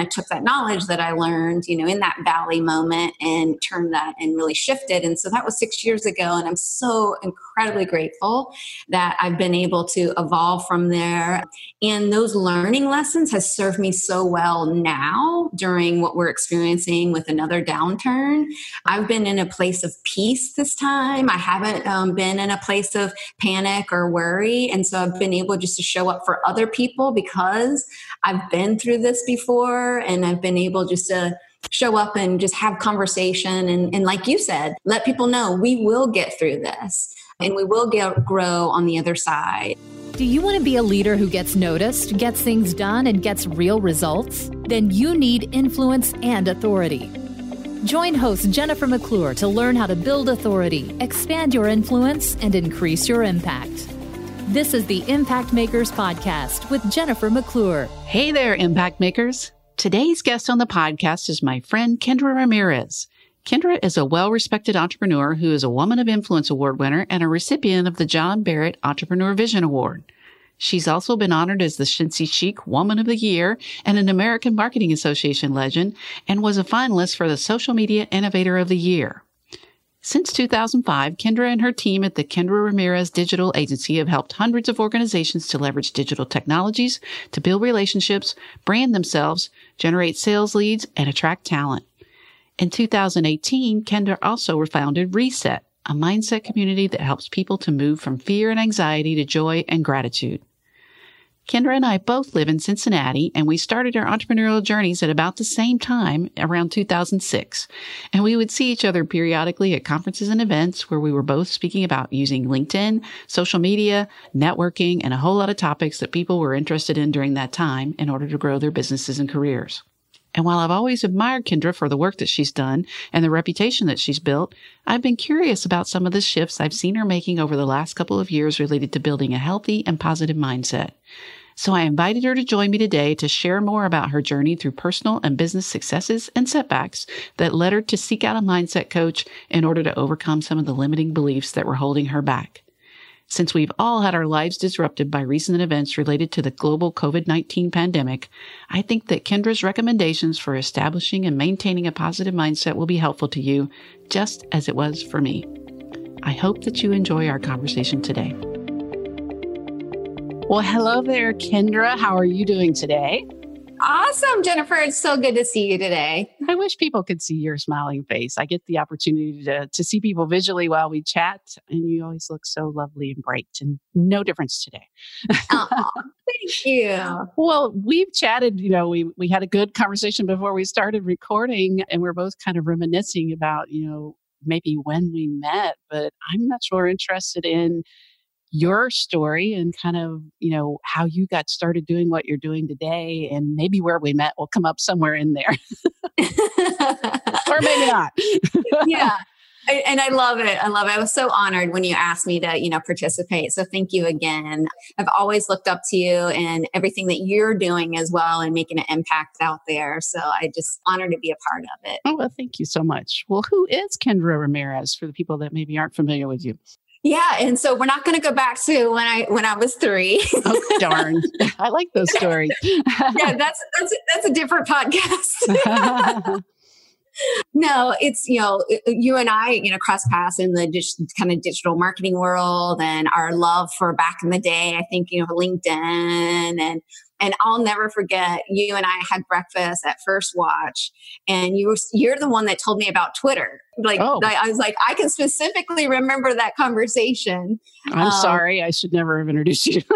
I took that knowledge that I learned, you know, in that valley moment and turned that and really shifted. And so that was six years ago. And I'm so incredibly grateful that I've been able to evolve from there. And those learning lessons has served me so well now during what we're experiencing with another downturn. I've been in a place of peace this time. I haven't um, been in a place of panic or worry. And so I've been able just to show up for other people because I've been through this before and I've been able just to show up and just have conversation and, and like you said let people know we will get through this and we will get, grow on the other side do you want to be a leader who gets noticed gets things done and gets real results then you need influence and authority join host jennifer mcclure to learn how to build authority expand your influence and increase your impact this is the Impact Makers Podcast with Jennifer McClure. Hey there, Impact Makers. Today's guest on the podcast is my friend Kendra Ramirez. Kendra is a well respected entrepreneur who is a Woman of Influence Award winner and a recipient of the John Barrett Entrepreneur Vision Award. She's also been honored as the Cincy Chic Woman of the Year and an American Marketing Association legend and was a finalist for the Social Media Innovator of the Year. Since 2005, Kendra and her team at the Kendra Ramirez Digital Agency have helped hundreds of organizations to leverage digital technologies to build relationships, brand themselves, generate sales leads, and attract talent. In 2018, Kendra also founded Reset, a mindset community that helps people to move from fear and anxiety to joy and gratitude. Kendra and I both live in Cincinnati and we started our entrepreneurial journeys at about the same time around 2006. And we would see each other periodically at conferences and events where we were both speaking about using LinkedIn, social media, networking, and a whole lot of topics that people were interested in during that time in order to grow their businesses and careers. And while I've always admired Kendra for the work that she's done and the reputation that she's built, I've been curious about some of the shifts I've seen her making over the last couple of years related to building a healthy and positive mindset. So I invited her to join me today to share more about her journey through personal and business successes and setbacks that led her to seek out a mindset coach in order to overcome some of the limiting beliefs that were holding her back. Since we've all had our lives disrupted by recent events related to the global COVID-19 pandemic, I think that Kendra's recommendations for establishing and maintaining a positive mindset will be helpful to you, just as it was for me. I hope that you enjoy our conversation today. Well, hello there, Kendra. How are you doing today? Awesome, Jennifer. It's so good to see you today. I wish people could see your smiling face. I get the opportunity to, to see people visually while we chat, and you always look so lovely and bright, and no difference today. Oh, thank you. well, we've chatted, you know, we, we had a good conversation before we started recording, and we're both kind of reminiscing about, you know, maybe when we met, but I'm much more interested in your story and kind of, you know, how you got started doing what you're doing today and maybe where we met will come up somewhere in there. or maybe not. yeah. I, and I love it. I love it. I was so honored when you asked me to, you know, participate. So thank you again. I've always looked up to you and everything that you're doing as well and making an impact out there. So I just honored to be a part of it. Oh, well, thank you so much. Well, who is Kendra Ramirez for the people that maybe aren't familiar with you? Yeah, and so we're not going to go back to when I when I was three. oh darn! I like those stories. yeah, that's that's that's a different podcast. no, it's you know you and I you know cross paths in the just kind of digital marketing world and our love for back in the day. I think you know LinkedIn and and I'll never forget you and I had breakfast at First Watch, and you were, you're the one that told me about Twitter. Like oh. I was like, I can specifically remember that conversation. I'm um, sorry, I should never have introduced you.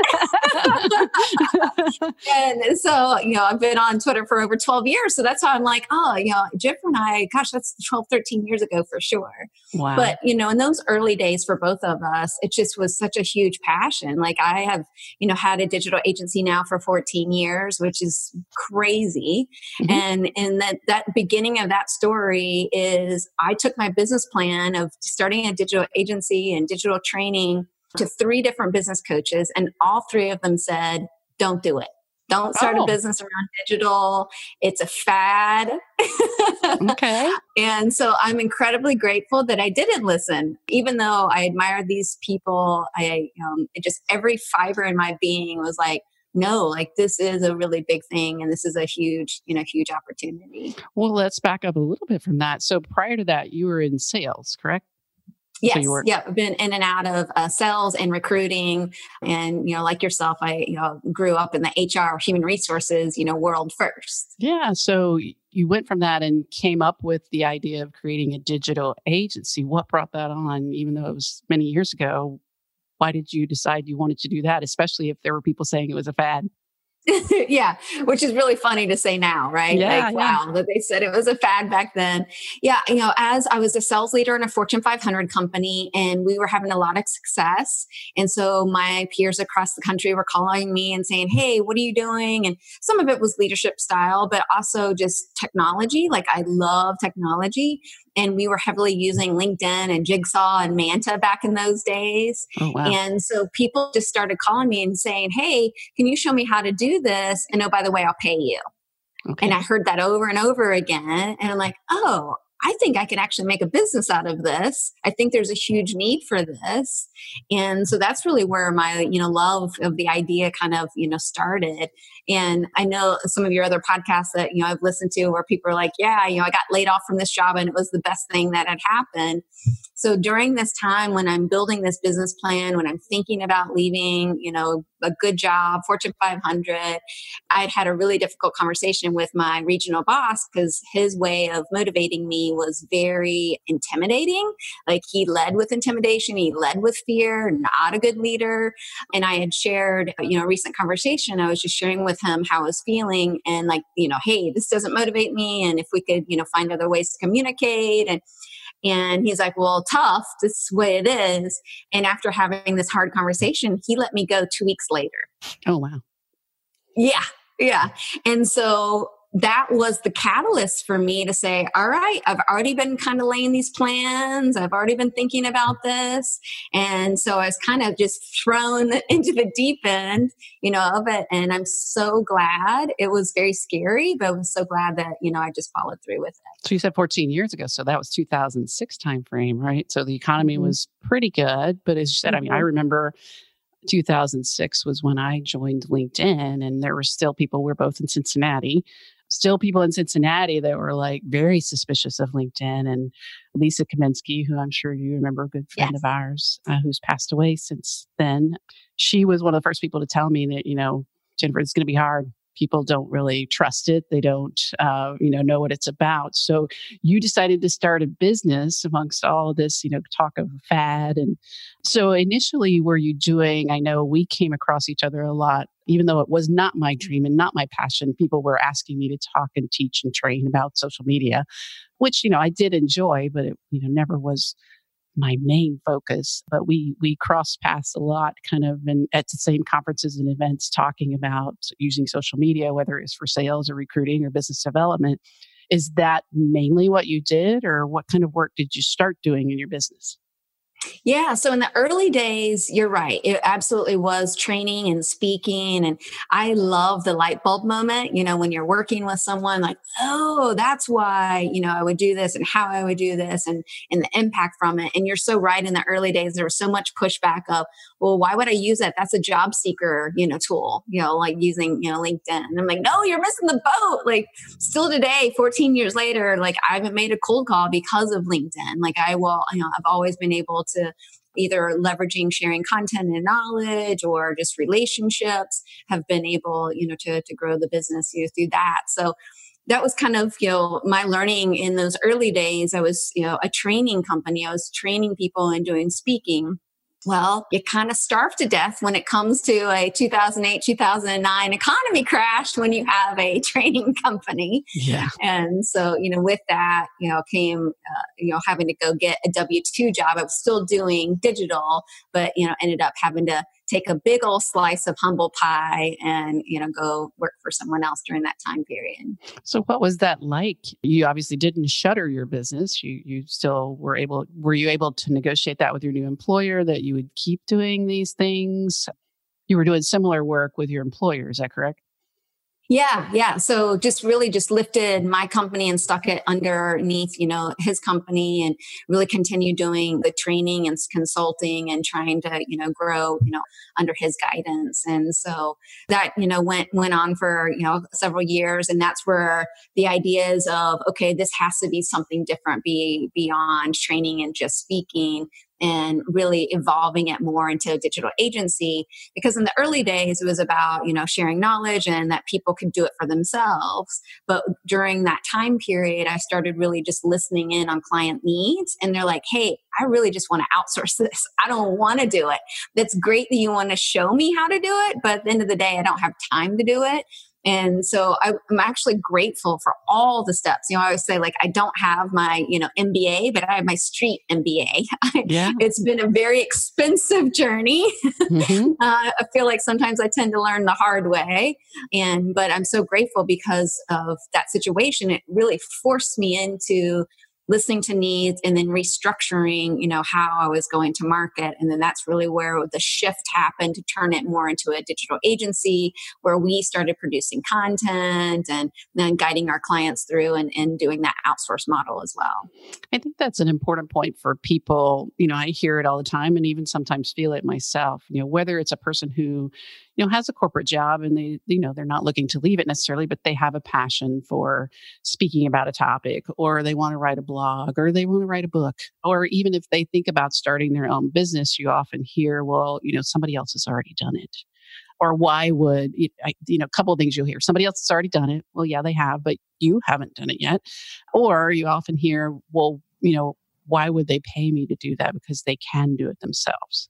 and so, you know, I've been on Twitter for over 12 years. So that's how I'm like, oh, you know, Jennifer and I, gosh, that's 12, 13 years ago for sure. Wow. But, you know, in those early days for both of us, it just was such a huge passion. Like I have, you know, had a digital agency now for 14 years, which is crazy. Mm-hmm. And and that that beginning of that story is I took my business plan of starting a digital agency and digital training to three different business coaches, and all three of them said, Don't do it. Don't start oh. a business around digital. It's a fad. okay. And so I'm incredibly grateful that I didn't listen, even though I admired these people. I um, just every fiber in my being was like, no, like this is a really big thing and this is a huge, you know, huge opportunity. Well, let's back up a little bit from that. So prior to that, you were in sales, correct? Yes, so were- yeah, I've been in and out of uh, sales and recruiting, and you know, like yourself, I you know grew up in the HR human resources you know world first. Yeah, so you went from that and came up with the idea of creating a digital agency. What brought that on, even though it was many years ago? Why did you decide you wanted to do that, especially if there were people saying it was a fad? yeah, which is really funny to say now, right? Yeah, like, yeah. wow, that they said it was a fad back then. Yeah, you know, as I was a sales leader in a Fortune 500 company and we were having a lot of success. And so my peers across the country were calling me and saying, Hey, what are you doing? And some of it was leadership style, but also just technology. Like I love technology and we were heavily using LinkedIn and Jigsaw and Manta back in those days. Oh, wow. And so people just started calling me and saying, Hey, can you show me how to do this? And oh, by the way, I'll pay you. Okay. And I heard that over and over again. And I'm like, oh, I think I can actually make a business out of this. I think there's a huge need for this. And so that's really where my, you know, love of the idea kind of, you know, started. And I know some of your other podcasts that, you know, I've listened to where people are like, yeah, you know, I got laid off from this job and it was the best thing that had happened. So during this time when I'm building this business plan, when I'm thinking about leaving, you know, a good job, Fortune 500, I'd had a really difficult conversation with my regional boss because his way of motivating me was very intimidating. Like he led with intimidation, he led with fear, not a good leader. And I had shared, you know, a recent conversation. I was just sharing with him how I was feeling and like, you know, hey, this doesn't motivate me. And if we could, you know, find other ways to communicate and and he's like, Well, tough. This is the way it is. And after having this hard conversation, he let me go two weeks later. Oh, wow. Yeah. Yeah. And so that was the catalyst for me to say, all right, I've already been kind of laying these plans. I've already been thinking about this. And so I was kind of just thrown into the deep end, you know, of it. And I'm so glad it was very scary, but I was so glad that, you know, I just followed through with it. So you said 14 years ago. So that was 2006 timeframe, right? So the economy mm-hmm. was pretty good. But as you said, mm-hmm. I mean, I mm-hmm. remember 2006 was when I joined LinkedIn, and there were still people, we're both in Cincinnati, still people in Cincinnati that were like very suspicious of LinkedIn. And Lisa Kaminsky, who I'm sure you remember, a good friend yes. of ours uh, who's passed away since then, she was one of the first people to tell me that, you know, Jennifer, it's going to be hard people don't really trust it they don't uh, you know know what it's about. So you decided to start a business amongst all of this you know talk of fad and so initially were you doing i know we came across each other a lot even though it was not my dream and not my passion people were asking me to talk and teach and train about social media which you know i did enjoy but it you know never was my main focus. But we we cross paths a lot, kind of, in, at the same conferences and events, talking about using social media, whether it's for sales or recruiting or business development. Is that mainly what you did, or what kind of work did you start doing in your business? Yeah. So in the early days, you're right. It absolutely was training and speaking. And I love the light bulb moment, you know, when you're working with someone like, oh, that's why, you know, I would do this and how I would do this and, and the impact from it. And you're so right. In the early days, there was so much pushback of, well, why would I use that? That's a job seeker, you know, tool, you know, like using, you know, LinkedIn. And I'm like, no, you're missing the boat. Like still today, 14 years later, like I haven't made a cold call because of LinkedIn. Like I will, you know, I've always been able to either leveraging sharing content and knowledge or just relationships have been able you know to, to grow the business you know, through that. So that was kind of you know my learning in those early days. I was you know a training company. I was training people and doing speaking well, you kind of starve to death when it comes to a 2008, 2009 economy crash when you have a training company. Yeah. And so, you know, with that, you know, came, uh, you know, having to go get a W 2 job. I was still doing digital, but, you know, ended up having to take a big old slice of humble pie and you know go work for someone else during that time period. So what was that like? You obviously didn't shutter your business. You you still were able were you able to negotiate that with your new employer that you would keep doing these things? You were doing similar work with your employer is that correct Yeah, yeah. So just really just lifted my company and stuck it underneath, you know, his company and really continued doing the training and consulting and trying to, you know, grow, you know, under his guidance. And so that, you know, went went on for, you know, several years. And that's where the ideas of, okay, this has to be something different, be beyond training and just speaking and really evolving it more into a digital agency. Because in the early days it was about you know sharing knowledge and that people could do it for themselves. But during that time period i started really just listening in on client needs and they're like hey i really just want to outsource this. I don't want to do it. That's great that you want to show me how to do it but at the end of the day i don't have time to do it and so I, am actually grateful for all the steps. You know, I always say like I don't have my you know MBA, but I have my street MBA. Yeah. it's been a very expensive journey. Mm-hmm. uh, I feel like sometimes I tend to learn the hard way, and but I'm so grateful because of that situation. It really forced me into listening to needs and then restructuring you know how i was going to market. And then that's really where the shift happened to turn it more into a digital agency where we started producing content and then guiding our clients through and, and doing that outsource model as well. I think that's an important point for people. You know i hear it all the time and even sometimes feel it myself. You know whether it's a person who you know has a corporate job and they you know they're not looking to leave it necessarily but they have a passion for speaking about a topic or they want to write a blog or they want to write a book. Or even if they think about starting their own business you often hear well you know somebody else has already done it. Or why would you know a couple of things you'll hear somebody else has already done it. Well yeah they have but you haven't done it yet. Or you often hear well you know why would they pay me to do that because they can do it themselves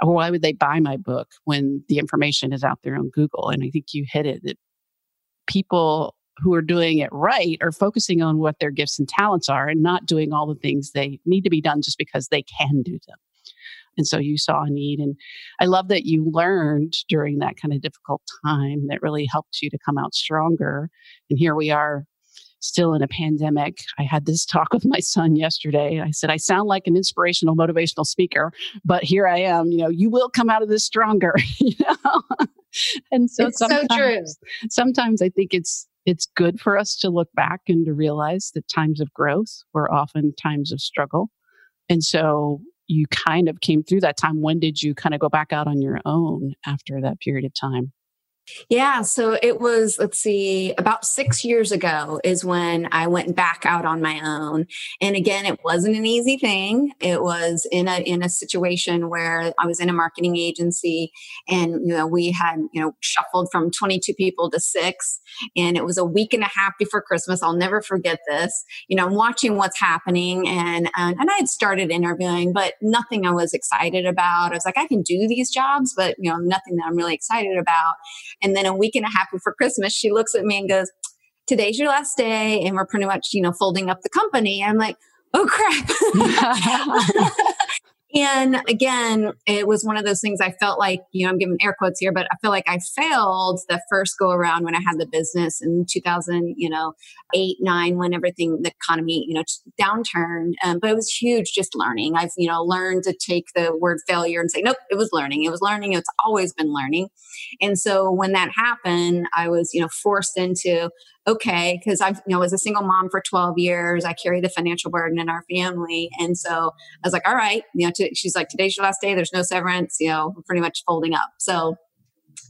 why would they buy my book when the information is out there on Google? And I think you hit it that people who are doing it right are focusing on what their gifts and talents are and not doing all the things they need to be done just because they can do them. And so you saw a need. And I love that you learned during that kind of difficult time that really helped you to come out stronger. And here we are still in a pandemic. I had this talk with my son yesterday. I said, I sound like an inspirational, motivational speaker, but here I am. You know, you will come out of this stronger. you know, and so it's so true. Sometimes I think it's it's good for us to look back and to realize that times of growth were often times of struggle, and so you kind of came through that time. When did you kind of go back out on your own after that period of time? Yeah, so it was, let's see, about six years ago is when I went back out on my own. And again, it wasn't an easy thing. It was in a in a situation where I was in a marketing agency and you know, we had, you know, shuffled from 22 people to six. And it was a week and a half before Christmas. I'll never forget this. You know, I'm watching what's happening and and, and I had started interviewing, but nothing I was excited about. I was like, I can do these jobs, but you know, nothing that I'm really excited about. And then a week and a half before Christmas, she looks at me and goes, Today's your last day. And we're pretty much, you know, folding up the company. I'm like, oh crap. And again, it was one of those things I felt like, you know, I'm giving air quotes here, but I feel like I failed the first go around when I had the business in 2000, you know, eight, nine, when everything, the economy, you know, downturned. Um, but it was huge just learning. I've, you know, learned to take the word failure and say, nope, it was learning. It was learning. It's always been learning. And so when that happened, I was, you know, forced into, okay, because I've, you know, was a single mom for 12 years. I carry the financial burden in our family. And so I was like, all right, you know, t- she's like, today's your last day. There's no severance, you know, pretty much folding up. So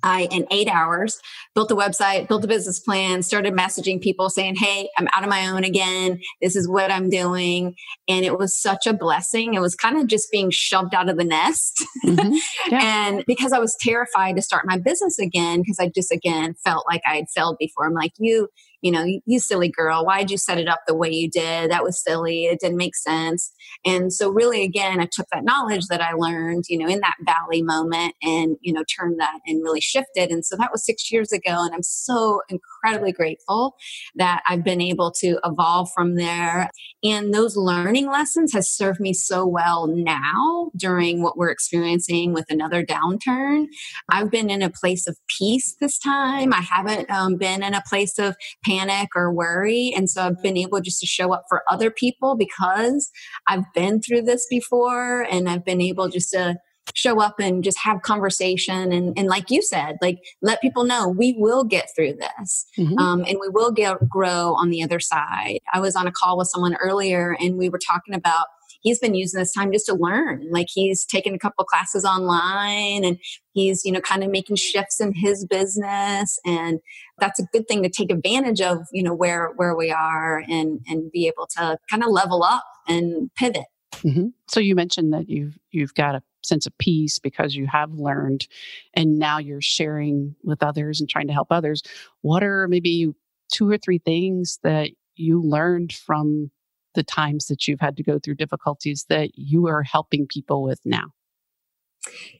I, in eight hours, built a website, built a business plan, started messaging people saying, Hey, I'm out of my own again. This is what I'm doing. And it was such a blessing. It was kind of just being shoved out of the nest. Mm-hmm. Yeah. and because I was terrified to start my business again, because I just, again, felt like I had failed before. I'm like, you, you know, you silly girl, why did you set it up the way you did? That was silly. It didn't make sense. And so, really, again, I took that knowledge that I learned, you know, in that valley moment and, you know, turned that and really shifted. And so that was six years ago. And I'm so incredibly grateful that I've been able to evolve from there. And those learning lessons has served me so well now during what we're experiencing with another downturn. I've been in a place of peace this time. I haven't um, been in a place of panic or worry. And so I've been able just to show up for other people because I've been through this before and I've been able just to show up and just have conversation and, and like you said like let people know we will get through this mm-hmm. um, and we will get grow on the other side i was on a call with someone earlier and we were talking about he's been using this time just to learn like he's taken a couple classes online and he's you know kind of making shifts in his business and that's a good thing to take advantage of you know where where we are and and be able to kind of level up and pivot mm-hmm. so you mentioned that you've you've got a sense of peace because you have learned and now you're sharing with others and trying to help others what are maybe two or three things that you learned from the times that you've had to go through difficulties that you are helping people with now?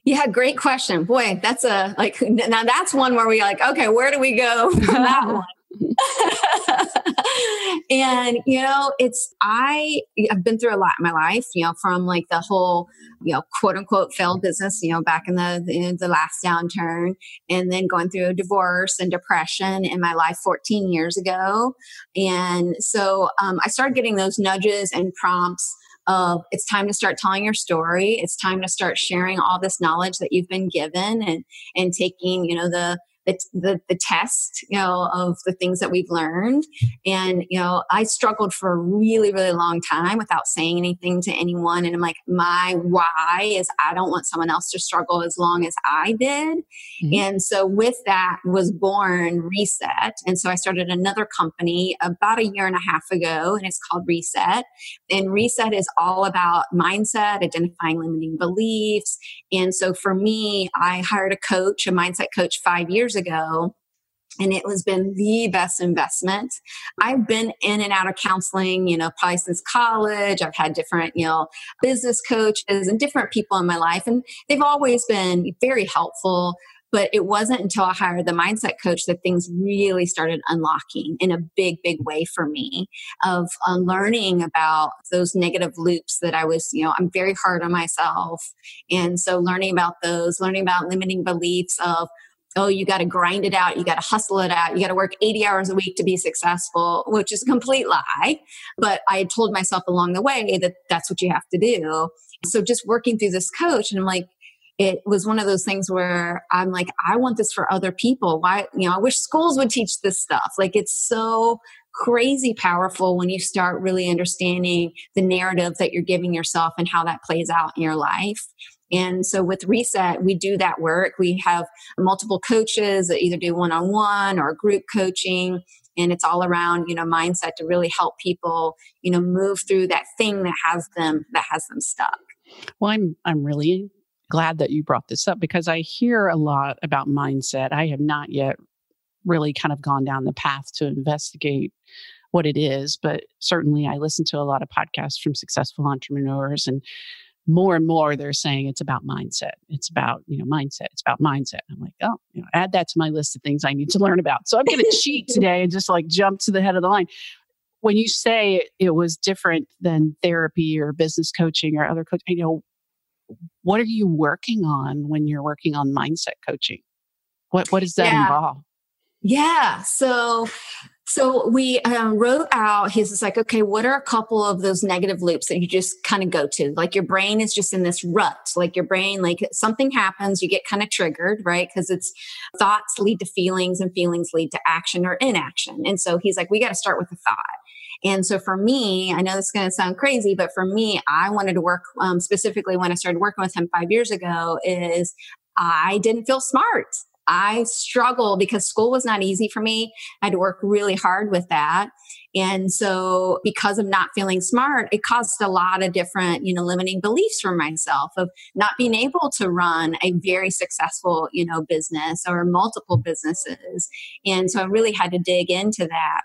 Yeah, great question. Boy, that's a like now that's one where we like, okay, where do we go from that one? and you know it's i i've been through a lot in my life you know from like the whole you know quote unquote failed business you know back in the in the last downturn and then going through a divorce and depression in my life 14 years ago. And so um, i started getting those nudges and prompts of it's time to start telling your story. It's time to start sharing all this knowledge that you've been given and and taking you know the the, the, the test, you know, of the things that we've learned. And, you know, I struggled for a really, really long time without saying anything to anyone. And I'm like, my why is I don't want someone else to struggle as long as I did. Mm-hmm. And so with that was born Reset. And so I started another company about a year and a half ago, and it's called Reset. And Reset is all about mindset, identifying limiting beliefs. And so for me, I hired a coach, a mindset coach five years ago and it has been the best investment. I've been in and out of counseling, you know, probably since college. I've had different, you know, business coaches and different people in my life, and they've always been very helpful. But it wasn't until I hired the mindset coach that things really started unlocking in a big, big way for me of uh, learning about those negative loops that I was, you know, I'm very hard on myself. And so learning about those, learning about limiting beliefs of, oh, you got to grind it out, you got to hustle it out, you got to work 80 hours a week to be successful, which is a complete lie. But I had told myself along the way that that's what you have to do. So just working through this coach, and I'm like, it was one of those things where I'm like, I want this for other people. Why, you know, I wish schools would teach this stuff. Like it's so crazy powerful when you start really understanding the narrative that you're giving yourself and how that plays out in your life. And so with Reset, we do that work. We have multiple coaches that either do one on one or group coaching. And it's all around, you know, mindset to really help people, you know, move through that thing that has them, that has them stuck. Well, I'm, I'm really glad that you brought this up because I hear a lot about mindset. I have not yet really kind of gone down the path to investigate what it is, but certainly I listen to a lot of podcasts from successful entrepreneurs and more and more they're saying it's about mindset. It's about, you know, mindset. It's about mindset. I'm like, oh, you know, add that to my list of things I need to learn about. So I'm going to cheat today and just like jump to the head of the line. When you say it was different than therapy or business coaching or other coaching, you know, what are you working on when you're working on mindset coaching? What what does that yeah. involve? Yeah. So so we um, wrote out, he's like, okay, what are a couple of those negative loops that you just kind of go to? Like your brain is just in this rut, like your brain, like something happens, you get kind of triggered, right? Because it's thoughts lead to feelings and feelings lead to action or inaction. And so he's like, we got to start with a thought. And so for me, I know this is going to sound crazy, but for me, I wanted to work um, specifically when I started working with him five years ago is I didn't feel smart. I struggle because school was not easy for me. I had to work really hard with that. And so because of not feeling smart, it caused a lot of different, you know, limiting beliefs for myself of not being able to run a very successful, you know, business or multiple businesses. And so I really had to dig into that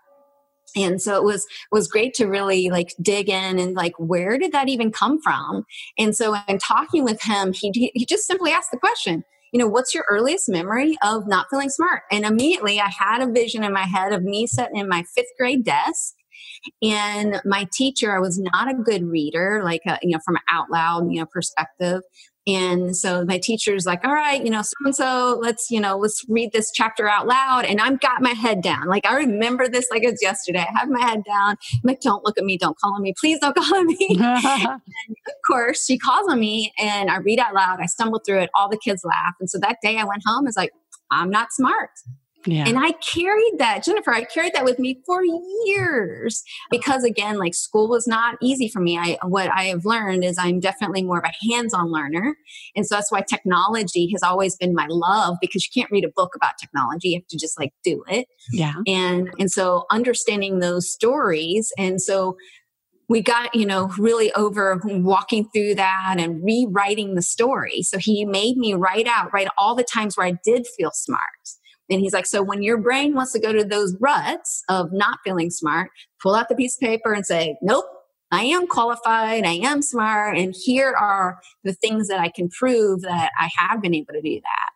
and so it was was great to really like dig in and like where did that even come from and so in talking with him he he just simply asked the question you know, what's your earliest memory of not feeling smart? And immediately I had a vision in my head of me sitting in my fifth grade desk and my teacher, I was not a good reader, like, a, you know, from an out loud, you know, perspective. And so my teacher's like, all right, you know, so and so, let's, you know, let's read this chapter out loud. And I've got my head down. Like I remember this like it's yesterday. I have my head down. I'm like, don't look at me, don't call on me, please don't call on me. and of course, she calls on me and I read out loud. I stumble through it. All the kids laugh. And so that day I went home, is like, I'm not smart. Yeah. And I carried that, Jennifer, I carried that with me for years because again, like school was not easy for me. I, what I have learned is I'm definitely more of a hands-on learner. And so that's why technology has always been my love because you can't read a book about technology. You have to just like do it. Yeah. And, and so understanding those stories. And so we got, you know, really over walking through that and rewriting the story. So he made me write out, write all the times where I did feel smart and he's like, so when your brain wants to go to those ruts of not feeling smart, pull out the piece of paper and say, nope, I am qualified, I am smart, and here are the things that I can prove that I have been able to do that.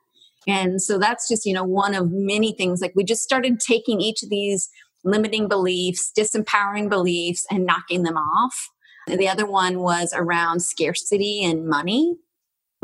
And so that's just, you know, one of many things. Like we just started taking each of these limiting beliefs, disempowering beliefs, and knocking them off. The other one was around scarcity and money.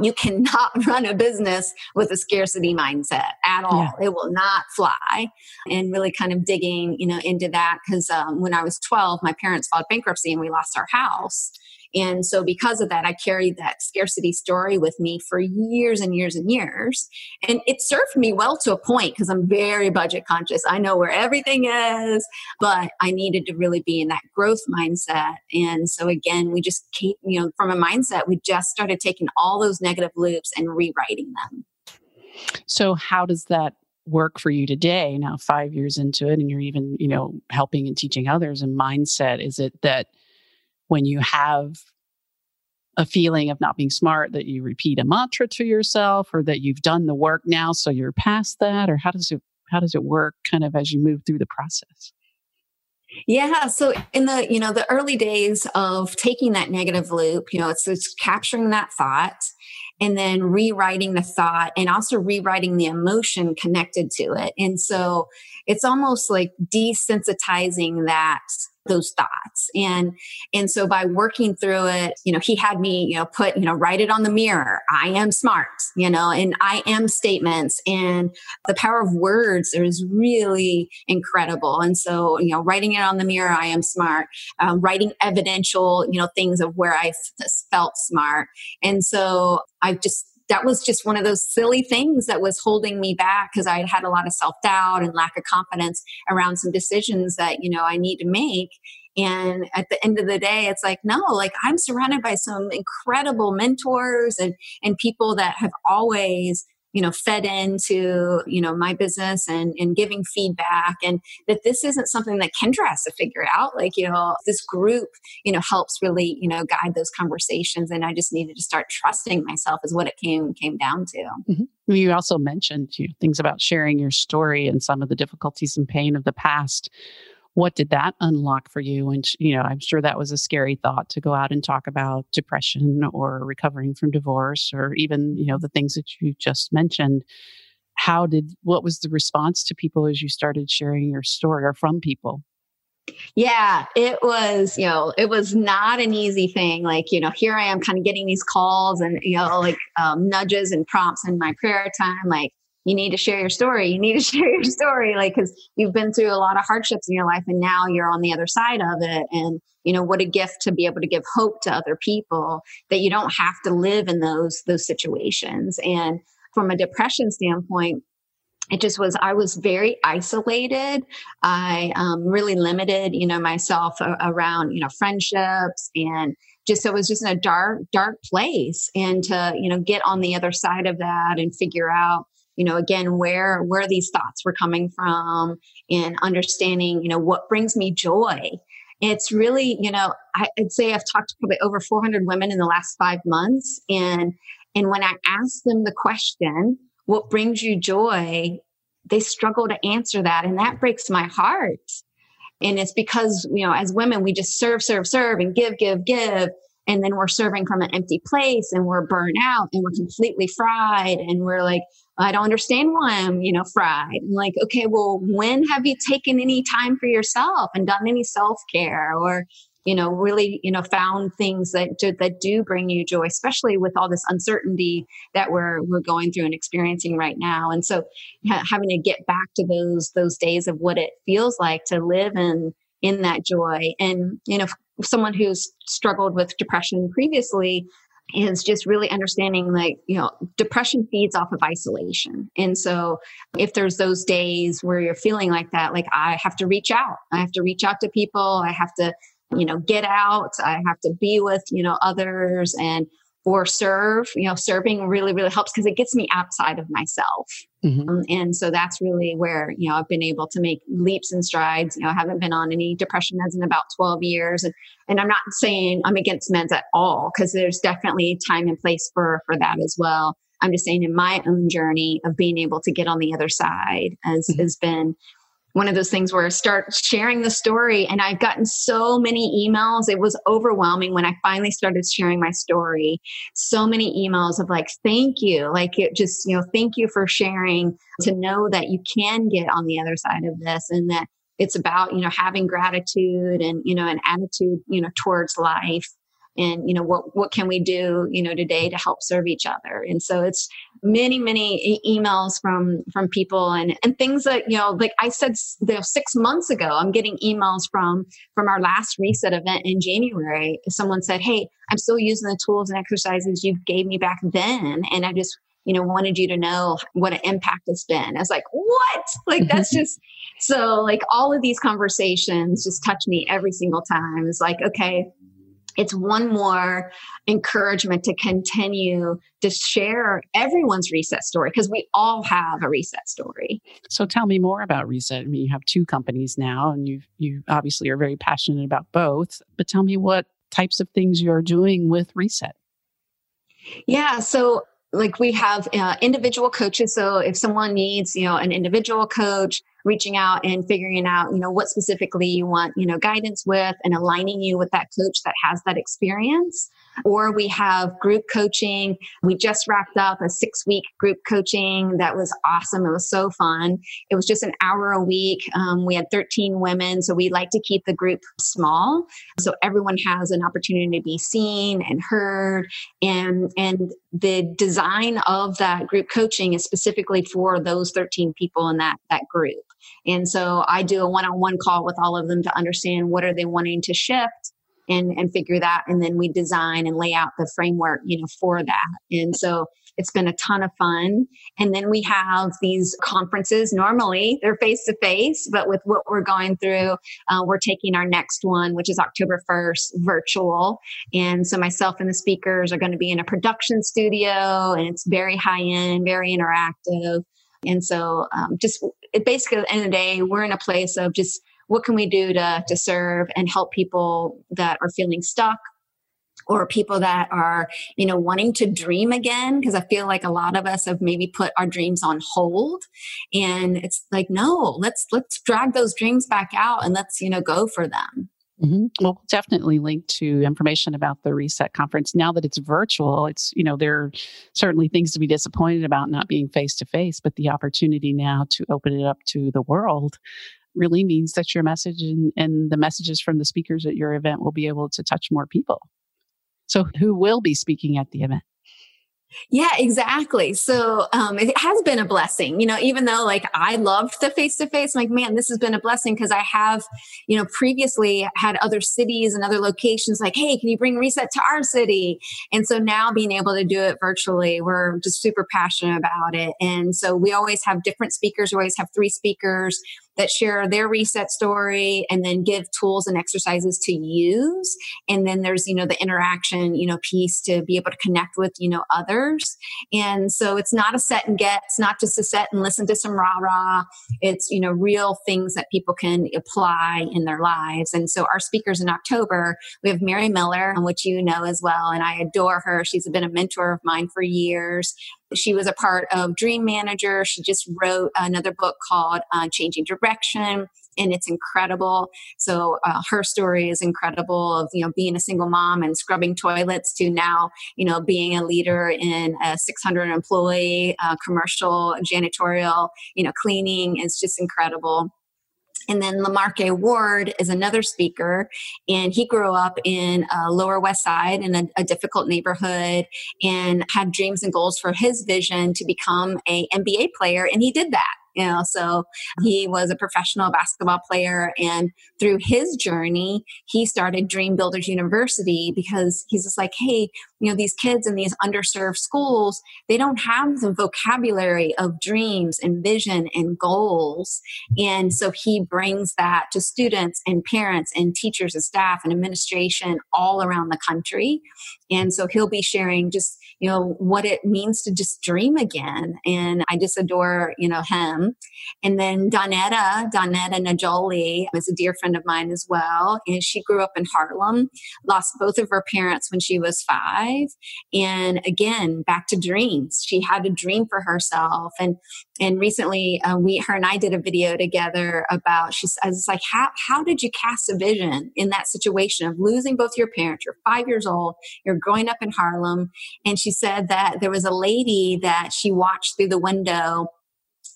You cannot run a business with a scarcity mindset at all. Yeah. It will not fly. And really kind of digging, you know, into that because um, when I was 12, my parents filed bankruptcy and we lost our house. And so, because of that, I carried that scarcity story with me for years and years and years. And it served me well to a point because I'm very budget conscious. I know where everything is, but I needed to really be in that growth mindset. And so, again, we just keep, you know, from a mindset, we just started taking all those negative loops and rewriting them. So, how does that work for you today now 5 years into it and you're even you know helping and teaching others and mindset is it that when you have a feeling of not being smart that you repeat a mantra to yourself or that you've done the work now so you're past that or how does it how does it work kind of as you move through the process? Yeah so in the you know the early days of taking that negative loop you know it's it's capturing that thought and then rewriting the thought and also rewriting the emotion connected to it. And so it's almost like desensitizing that those thoughts. And and so by working through it you know he had me you know put you know write it on the mirror. I am smart you know and i am statements. And the power of words is really incredible. And so you know writing it on the mirror i am smart. Um, writing evidential you know things of where i felt smart. And so i've just that was just one of those silly things that was holding me back because I had had a lot of self doubt and lack of confidence around some decisions that, you know, I need to make. And at the end of the day, it's like, no, like I'm surrounded by some incredible mentors and, and people that have always you know fed into you know my business and and giving feedback and that this isn't something that kendra has to figure out. Like you know this group you know helps really you know guide those conversations and i just needed to start trusting myself is what it came came down to. Mm-hmm. you also mentioned you know, things about sharing your story and some of the difficulties and pain of the past what did that unlock for you? And you know i'm sure that was a scary thought to go out and talk about depression or recovering from divorce or even you know the things that you just mentioned. How did what was the response to people as you started sharing your story or from people? Yeah, it was, you know, it was not an easy thing. Like, you know, here I am kind of getting these calls and, you know, like um, nudges and prompts in my prayer time, like, you need to share your story. You need to share your story, like, because you've been through a lot of hardships in your life and now you're on the other side of it. And, you know, what a gift to be able to give hope to other people that you don't have to live in those, those situations. And from a depression standpoint, it just was i was very isolated i um, really limited you know myself around you know friendships and just so it was just in a dark dark place and to you know get on the other side of that and figure out you know again where where these thoughts were coming from and understanding you know what brings me joy. It's really you know i'd say i've talked to probably over 400 women in the last five months and and when i ask them the question what brings you joy? they struggle to answer that and that breaks my heart. And it's because you know as women we just serve serve serve and give give give and then we're serving from an empty place and we're burnt out and we're completely fried and we're like i don't understand why i'm you know fried. And like okay well when have you taken any time for yourself and done any self-care or you know really you know found things that do, that do bring you joy especially with all this uncertainty that we're we're going through and experiencing right now? And so ha- having to get back to those those days of what it feels like to live in in that joy. And you know someone who's struggled with depression previously is just really understanding like you know depression feeds off of isolation. And so if there's those days where you're feeling like that like i have to reach out. I have to reach out to people. I have to you know get out. I have to be with you know others. And or serve you know serving really really helps because it gets me outside of myself mm-hmm. um, and so that's really where you know i've been able to make leaps and strides you know i haven't been on any depression meds in about 12 years and and i'm not saying i'm against meds at all because there's definitely time and place for for that as well i'm just saying in my own journey of being able to get on the other side has mm-hmm. has been one of those things where I start sharing the story and I've gotten so many emails. It was overwhelming when I finally started sharing my story. So many emails of like, thank you. Like it just, you know, thank you for sharing to know that you can get on the other side of this and that it's about, you know, having gratitude and, you know, an attitude, you know, towards life and you know what what can we do you know today to help serve each other? And so it's many many e- emails from from people and and things that you know like i said you know, six months ago i'm getting emails from from our last reset event in january. Someone said hey i'm still using the tools and exercises you gave me back then and i just you know wanted you to know what an impact it's been. I was like what? Like that's just so like all of these conversations just touch me every single time. It's like okay it's one more encouragement to continue to share everyone's reset story because we all have a reset story. So tell me more about reset. I mean, you have two companies now and you you obviously are very passionate about both, but tell me what types of things you're doing with reset. Yeah, so like we have uh, individual coaches so if someone needs you know an individual coach reaching out and figuring out you know what specifically you want you know guidance with and aligning you with that coach that has that experience or we have group coaching. We just wrapped up a six week group coaching that was awesome. It was so fun. It was just an hour a week. Um, we had 13 women, so we like to keep the group small so everyone has an opportunity to be seen and heard. And and the design of that group coaching is specifically for those 13 people in that that group. And so I do a one-on-one call with all of them to understand what are they wanting to shift and and figure that. And then we design and lay out the framework you know for that. And so it's been a ton of fun. And then we have these conferences. Normally they're face to face but with what we're going through uh, we're taking our next one which is october 1st virtual. And so myself and the speakers are going to be in a production studio and it's very high end very interactive. And so um, just it basically at the end of the day we're in a place of just what can we do to, to serve and help people that are feeling stuck or people that are you know wanting to dream again because i feel like a lot of us have maybe put our dreams on hold. And it's like no let's let's drag those dreams back out and let's you know go for them Mm-hmm. Well, definitely link to information about the Reset conference. Now that it's virtual, it's, you know, there are certainly things to be disappointed about not being face to face, but the opportunity now to open it up to the world really means that your message and, and the messages from the speakers at your event will be able to touch more people. So, who will be speaking at the event? Yeah, exactly. So um, it has been a blessing, you know, even though like I loved the face to face, like, man, this has been a blessing because I have, you know, previously had other cities and other locations like, hey, can you bring Reset to our city? And so now being able to do it virtually, we're just super passionate about it. And so we always have different speakers, we always have three speakers that share their reset story and then give tools and exercises to use. And then there's, you know, the interaction, you know, piece to be able to connect with, you know, others. And so it's not a set and get, it's not just a set and listen to some rah rah. It's, you know, real things that people can apply in their lives. And so our speakers in October, we have Mary Miller, which you know as well. And I adore her. She's been a mentor of mine for years. She was a part of Dream Manager. She just wrote another book called uh, Changing Direction and it's incredible. So uh, her story is incredible of you know being a single mom and scrubbing toilets to now you know being a leader in a 600 employee uh, commercial janitorial you know cleaning is just incredible. And then Lamarque Ward is another speaker, and he grew up in a Lower West Side in a, a, difficult neighborhood and had dreams and goals for his vision to become a NBA player, and he did that you know so he was a professional basketball player and through his journey he started dream builders university because he's just like hey you know these kids in these underserved schools they don't have the vocabulary of dreams and vision and goals. And so he brings that to students and parents and teachers and staff and administration all around the country. And so he'll be sharing just you know what it means to just dream again. And i just adore you know him. And then donetta donetta najoli is a dear friend of mine as well. And she grew up in harlem lost both of her parents when she was five. And again back to dreams. She had a dream for herself. And and recently uh, we her and i did a video together about she says like how, how did you cast a vision in that situation of losing both your parents? You're five years old. You're growing up in harlem. And she said that there was a lady that she watched through the window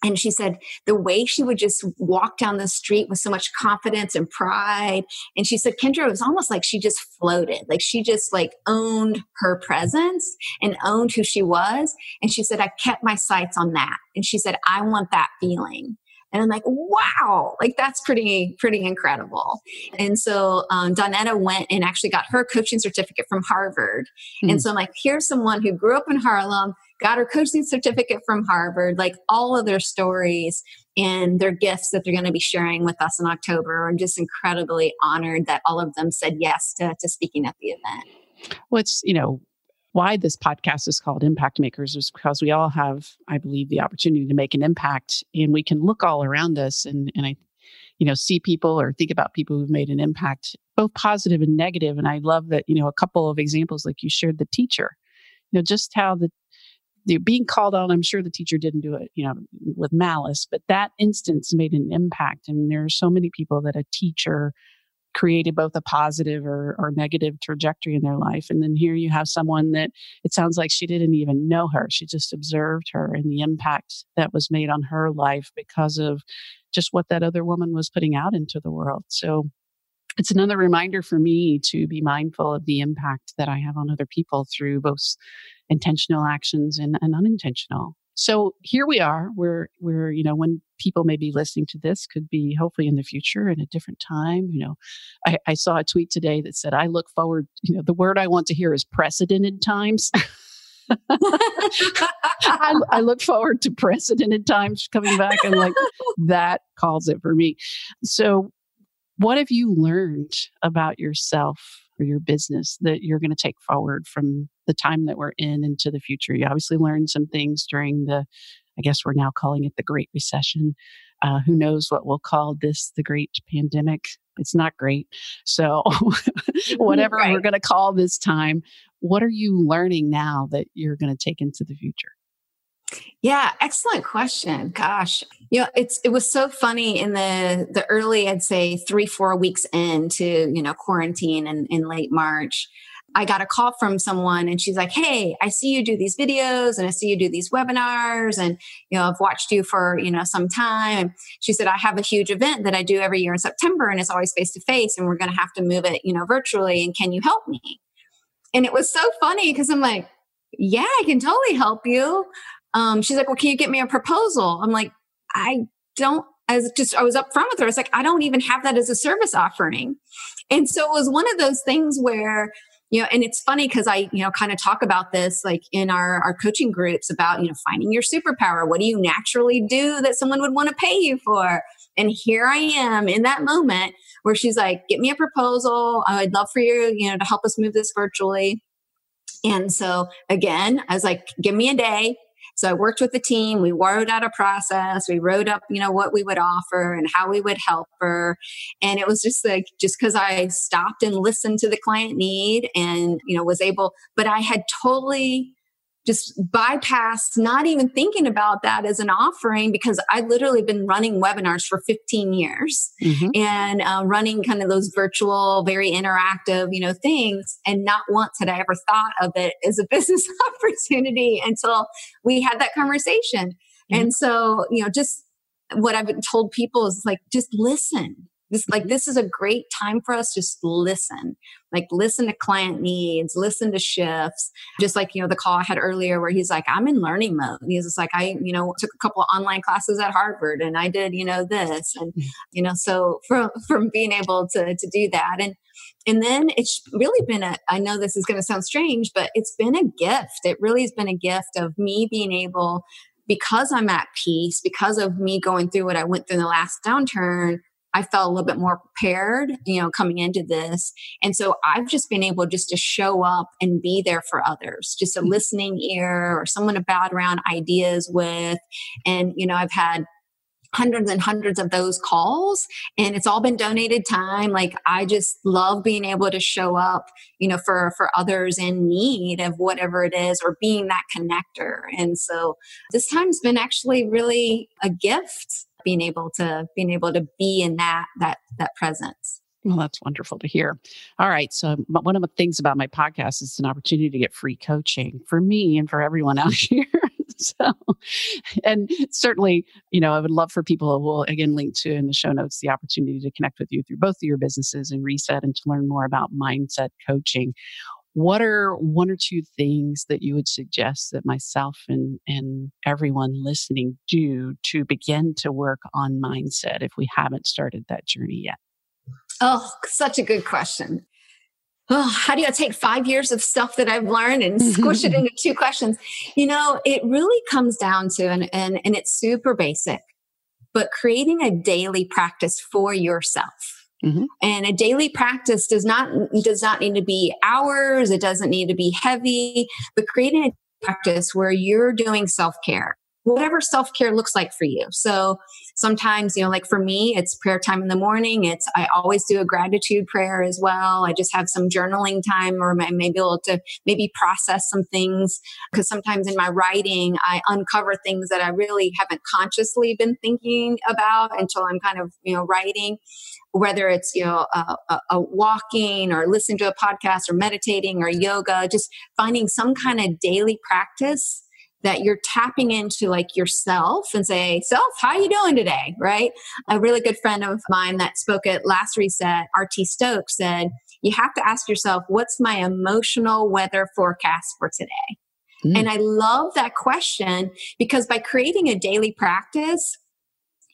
and she said the way she would just walk down the street with so much confidence and pride and she said kendra it was almost like she just floated like she just like owned her presence and owned who she was. And she said i kept my sights on that. And she said i want that feeling and I'm like, wow, like that's pretty, pretty incredible. And so um, Donetta went and actually got her coaching certificate from Harvard. Mm-hmm. And so I'm like, here's someone who grew up in Harlem, got her coaching certificate from Harvard, like all of their stories and their gifts that they're going to be sharing with us in October. I'm just incredibly honored that all of them said yes to, to speaking at the event. Well, it's, you know, why this podcast is called Impact Makers is because we all have, I believe, the opportunity to make an impact and we can look all around us and, and I, you know, see people or think about people who've made an impact, both positive and negative. And I love that, you know, a couple of examples like you shared the teacher, you know, just how the, being called out, I'm sure the teacher didn't do it, you know, with malice, but that instance made an impact. And there are so many people that a teacher created both a positive or, or negative trajectory in their life. And then here you have someone that it sounds like she didn't even know her. She just observed her and the impact that was made on her life because of just what that other woman was putting out into the world. So it's another reminder for me to be mindful of the impact that I have on other people through both intentional actions and, and unintentional. So here we are. We're we're you know when people may be listening to this could be hopefully in the future in a different time. You know, I, I saw a tweet today that said, "I look forward." You know, the word I want to hear is precedented times. I, I, look forward to precedented times coming back, and like that calls it for me. So, what have you learned about yourself or your business that you're going to take forward from the time that we're in into the future. You obviously learned some things during the, I guess we're now calling it the Great Recession. Uh, who knows what we'll call this the Great Pandemic? It's not great. So, whatever right. we're going to call this time, what are you learning now that you're going to take into the future? Yeah, excellent question. Gosh, you know, it's it was so funny in the the early, I'd say three four weeks into you know quarantine and in late March. I got a call from someone and she's like, Hey, I see you do these videos and I see you do these webinars and, you know, I've watched you for, you know, some time. She said, I have a huge event that I do every year in September and it's always face to face and we're going to have to move it, you know, virtually. And can you help me? And it was so funny because I'm like, yeah, I can totally help you um, she's like, well, can you get me a proposal? I'm like, I don't, as just, I was upfront with her. I was like, I don't even have that as a service offering. And so it was one of those things where, you know, and it's funny because I, you know, kind of talk about this like in our, our coaching groups about, you know, finding your superpower. What do you naturally do that someone would want to pay you for? And here I am in that moment where she's like, get me a proposal. I'd love for you, you know, to help us move this virtually. And so again, I was like, give me a day. So I worked with the team. We wrote out a process. We wrote up, you know, what we would offer and how we would help her. And it was just like, just because I stopped and listened to the client need and, you know, was able, but I had totally just bypass not even thinking about that as an offering because I literally been running webinars for 15 years mm-hmm. and uh, running kind of those virtual, very interactive, you know, things. And not once had I ever thought of it as a business opportunity until we had that conversation. Mm-hmm. And so, you know, just what I've told people is like, just listen. This like this is a great time for us just listen. Like listen to client needs, listen to shifts. Just like, you know, the call I had earlier where he's like, I'm in learning mode. He's just like, I, you know, took a couple of online classes at Harvard and I did, you know, this. And, mm. you know, so from from being able to to do that. And and then it's really been a, I know this is going to sound strange, but it's been a gift. It really has been a gift of me being able, because I'm at peace, because of me going through what I went through in the last downturn, I felt a little bit more prepared, you know, coming into this. And so I've just been able just to show up and be there for others, just a mm-hmm. listening ear or someone to bat around ideas with. And, you know, I've had hundreds and hundreds of those calls and it's all been donated time like i just love being able to show up you know for for others in need of whatever it is or being that connector and so this time's been actually really a gift being able to being able to be in that that that presence well, that's wonderful to hear. All right. So, one of the things about my podcast is an opportunity to get free coaching for me and for everyone out here. so, and certainly, you know, I would love for people who will again link to in the show notes the opportunity to connect with you through both of your businesses and Reset and to learn more about mindset coaching. What are one or two things that you would suggest that myself and, and everyone listening do to begin to work on mindset if we haven't started that journey yet? Oh, such a good question. Oh, how do you take five years of stuff that I've learned and squish it into two questions? You know, it really comes down to, and, and, and it's super basic, but creating a daily practice for yourself Mm-hmm. And a daily practice does not does not need to be hours. It doesn't need to be heavy, but creating a practice where you're doing self care, whatever self care looks like for you. So sometimes, you know, like for me, it's prayer time in the morning. It's I always do a gratitude prayer as well. I just have some journaling time, or I may be able to maybe process some things because sometimes in my writing, I uncover things that I really haven't consciously been thinking about until I'm kind of you know writing whether it's you know a, a, a, walking or listening to a podcast or meditating or yoga just finding some kind of daily practice that you're tapping into like yourself and say self how are you doing today? Right? A really good friend of mine that spoke at last reset rt stokes said you have to ask yourself what's my emotional weather forecast for today? Mm. and i love that question because by creating a daily practice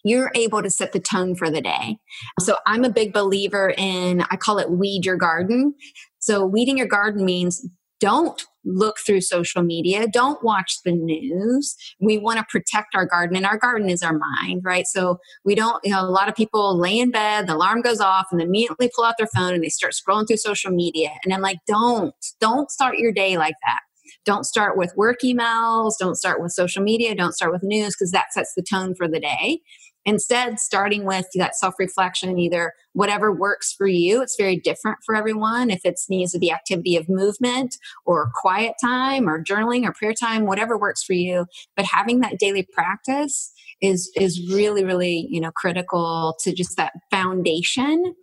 you're able to set the tone for the day. So I'm a big believer in, I call it weed your garden. So weeding your garden means don't look through social media. Don't watch the news. We want to protect our garden, and our garden is our mind, right? So we don't, you know, a lot of people lay in bed, the alarm goes off, and immediately pull out their phone and they start scrolling through social media. And I'm like, don't, don't start your day like that. Don't start with work emails. Don't start with social media. Don't start with news because that sets the tone for the day. Instead, starting with that self reflection, either whatever works for you, it's very different for everyone. If it needs to be activity of movement or quiet time or journaling or prayer time, whatever works for you. But having that daily practice is is really, really, you know, critical to just that foundation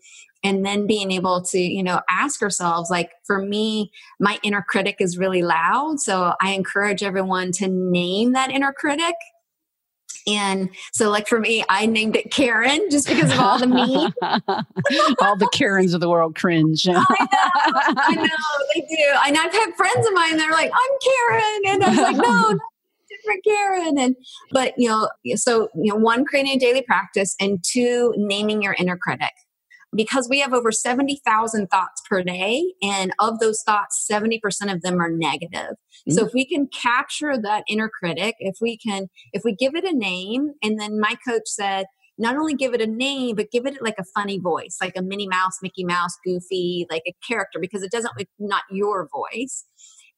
and then being able to you know ask ourselves like for me my inner critic is really loud so i encourage everyone to name that inner critic and so, like for me, I named it Karen just because of all the me. all the Karens of the world cringe. I know, I know, they do. And I've had friends of mine, they're like, I'm Karen. And I was like, no, different Karen. And, but, you know, so, you know, one, creating a daily practice, and two, naming your inner critic because we have over 70,000 thoughts per day, and of those thoughts, 70% of them are negative. Mm-hmm. So if we can capture that inner critic, if we can, if we give it a name, and then my coach said, not only give it a name, but give it like a funny voice, like a Minnie Mouse, Mickey Mouse, Goofy, like a character, because it doesn't, it's not your voice.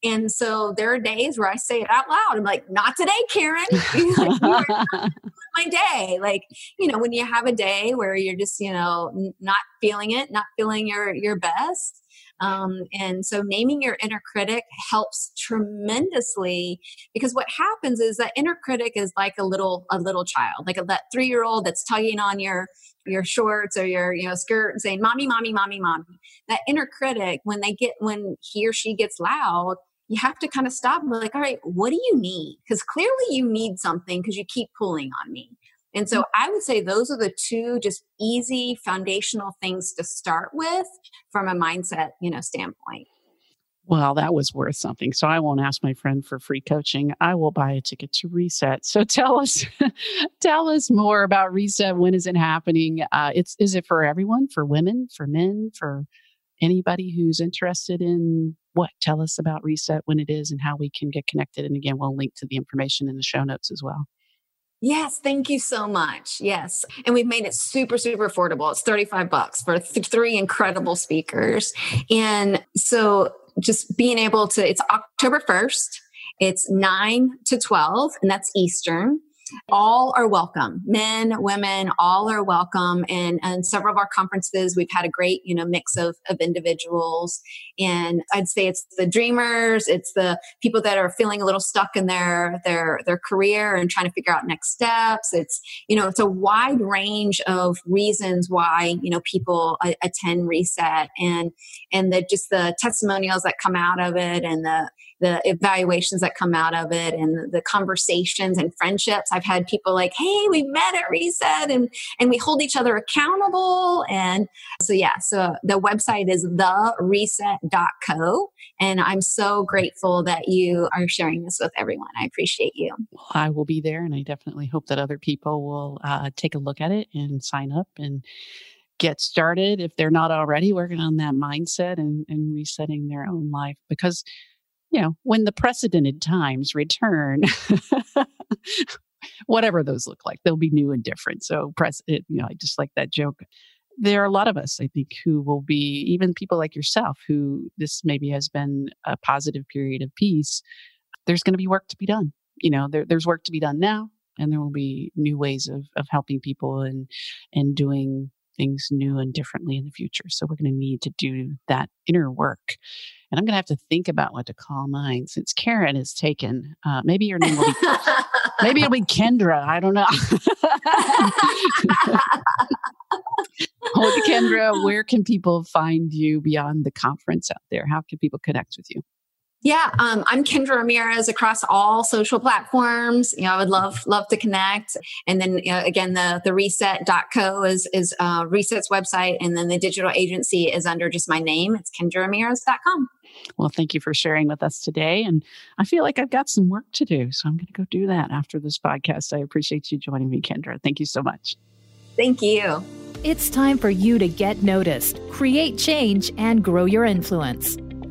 And so there are days where I say it out loud. I'm like, not today, Karen. my day. Like, you know, when you have a day where you're just, you know, not feeling it, not feeling your your best. Um, and so naming your inner critic helps tremendously because what happens is that inner critic is like a little a little child, like a, that three year old that's tugging on your your shorts or your you know skirt and saying mommy mommy mommy mommy that inner critic when they get when he or she gets loud you have to kind of stop and be like, all right, what do you need? Because clearly you need something because you keep pulling on me. And so I would say those are the two just easy foundational things to start with from a mindset, you know, standpoint. Well, that was worth something. So I won't ask my friend for free coaching. I will buy a ticket to Reset. So tell us, tell us more about Reset. When is it happening? Uh, it's is it for everyone? For women? For men? For anybody who's interested in what? Tell us about Reset, when it is, and how we can get connected. And again, we'll link to the information in the show notes as well. Yes, thank you so much. Yes. And we've made it super, super affordable. It's 35 bucks for th- three incredible speakers. And so just being able to, it's October 1st. It's 9 to 12, and that's Eastern all are welcome. Men women all are welcome. And and several of our conferences we've had a great you know mix of of individuals. And i'd say it's the dreamers it's the people that are feeling a little stuck in their their their career and trying to figure out next steps. It's you know it's a wide range of reasons why you know people uh, attend reset. And and the just the testimonials that come out of it and the the evaluations that come out of it and the conversations and friendships. I've had people like, hey, we met at Reset and, and we hold each other accountable. And so, yeah, so the website is thereset.co. And I'm so grateful that you are sharing this with everyone. I appreciate you. Well, I will be there and I definitely hope that other people will uh, take a look at it and sign up and get started if they're not already working on that mindset and, and resetting their own life because you know, when the precedented times return, whatever those look like, they'll be new and different. So, press it, you know, I just like that joke. There are a lot of us, I think, who will be, even people like yourself, who this maybe has been a positive period of peace. There's going to be work to be done. You know, there, there's work to be done now, and there will be new ways of, of helping people and, and doing things new and differently in the future. So we're going to need to do that inner work. And I'm going to have to think about what to call mine since Karen is taken. Uh, maybe your name will be, maybe it'll be Kendra. I don't know. oh, Kendra, where can people find you beyond the conference out there? How can people connect with you? Yeah, um, I'm Kendra Ramirez across all social platforms. You know, I would love love to connect. And then you know, again, the the reset.co is is uh, Reset's website, and then the digital agency is under just my name. It's kendraramirez.com. Well, thank you for sharing with us today. And I feel like I've got some work to do, so I'm going to go do that after this podcast. I appreciate you joining me, Kendra. Thank you so much. Thank you. It's time for you to get noticed, create change, and grow your influence.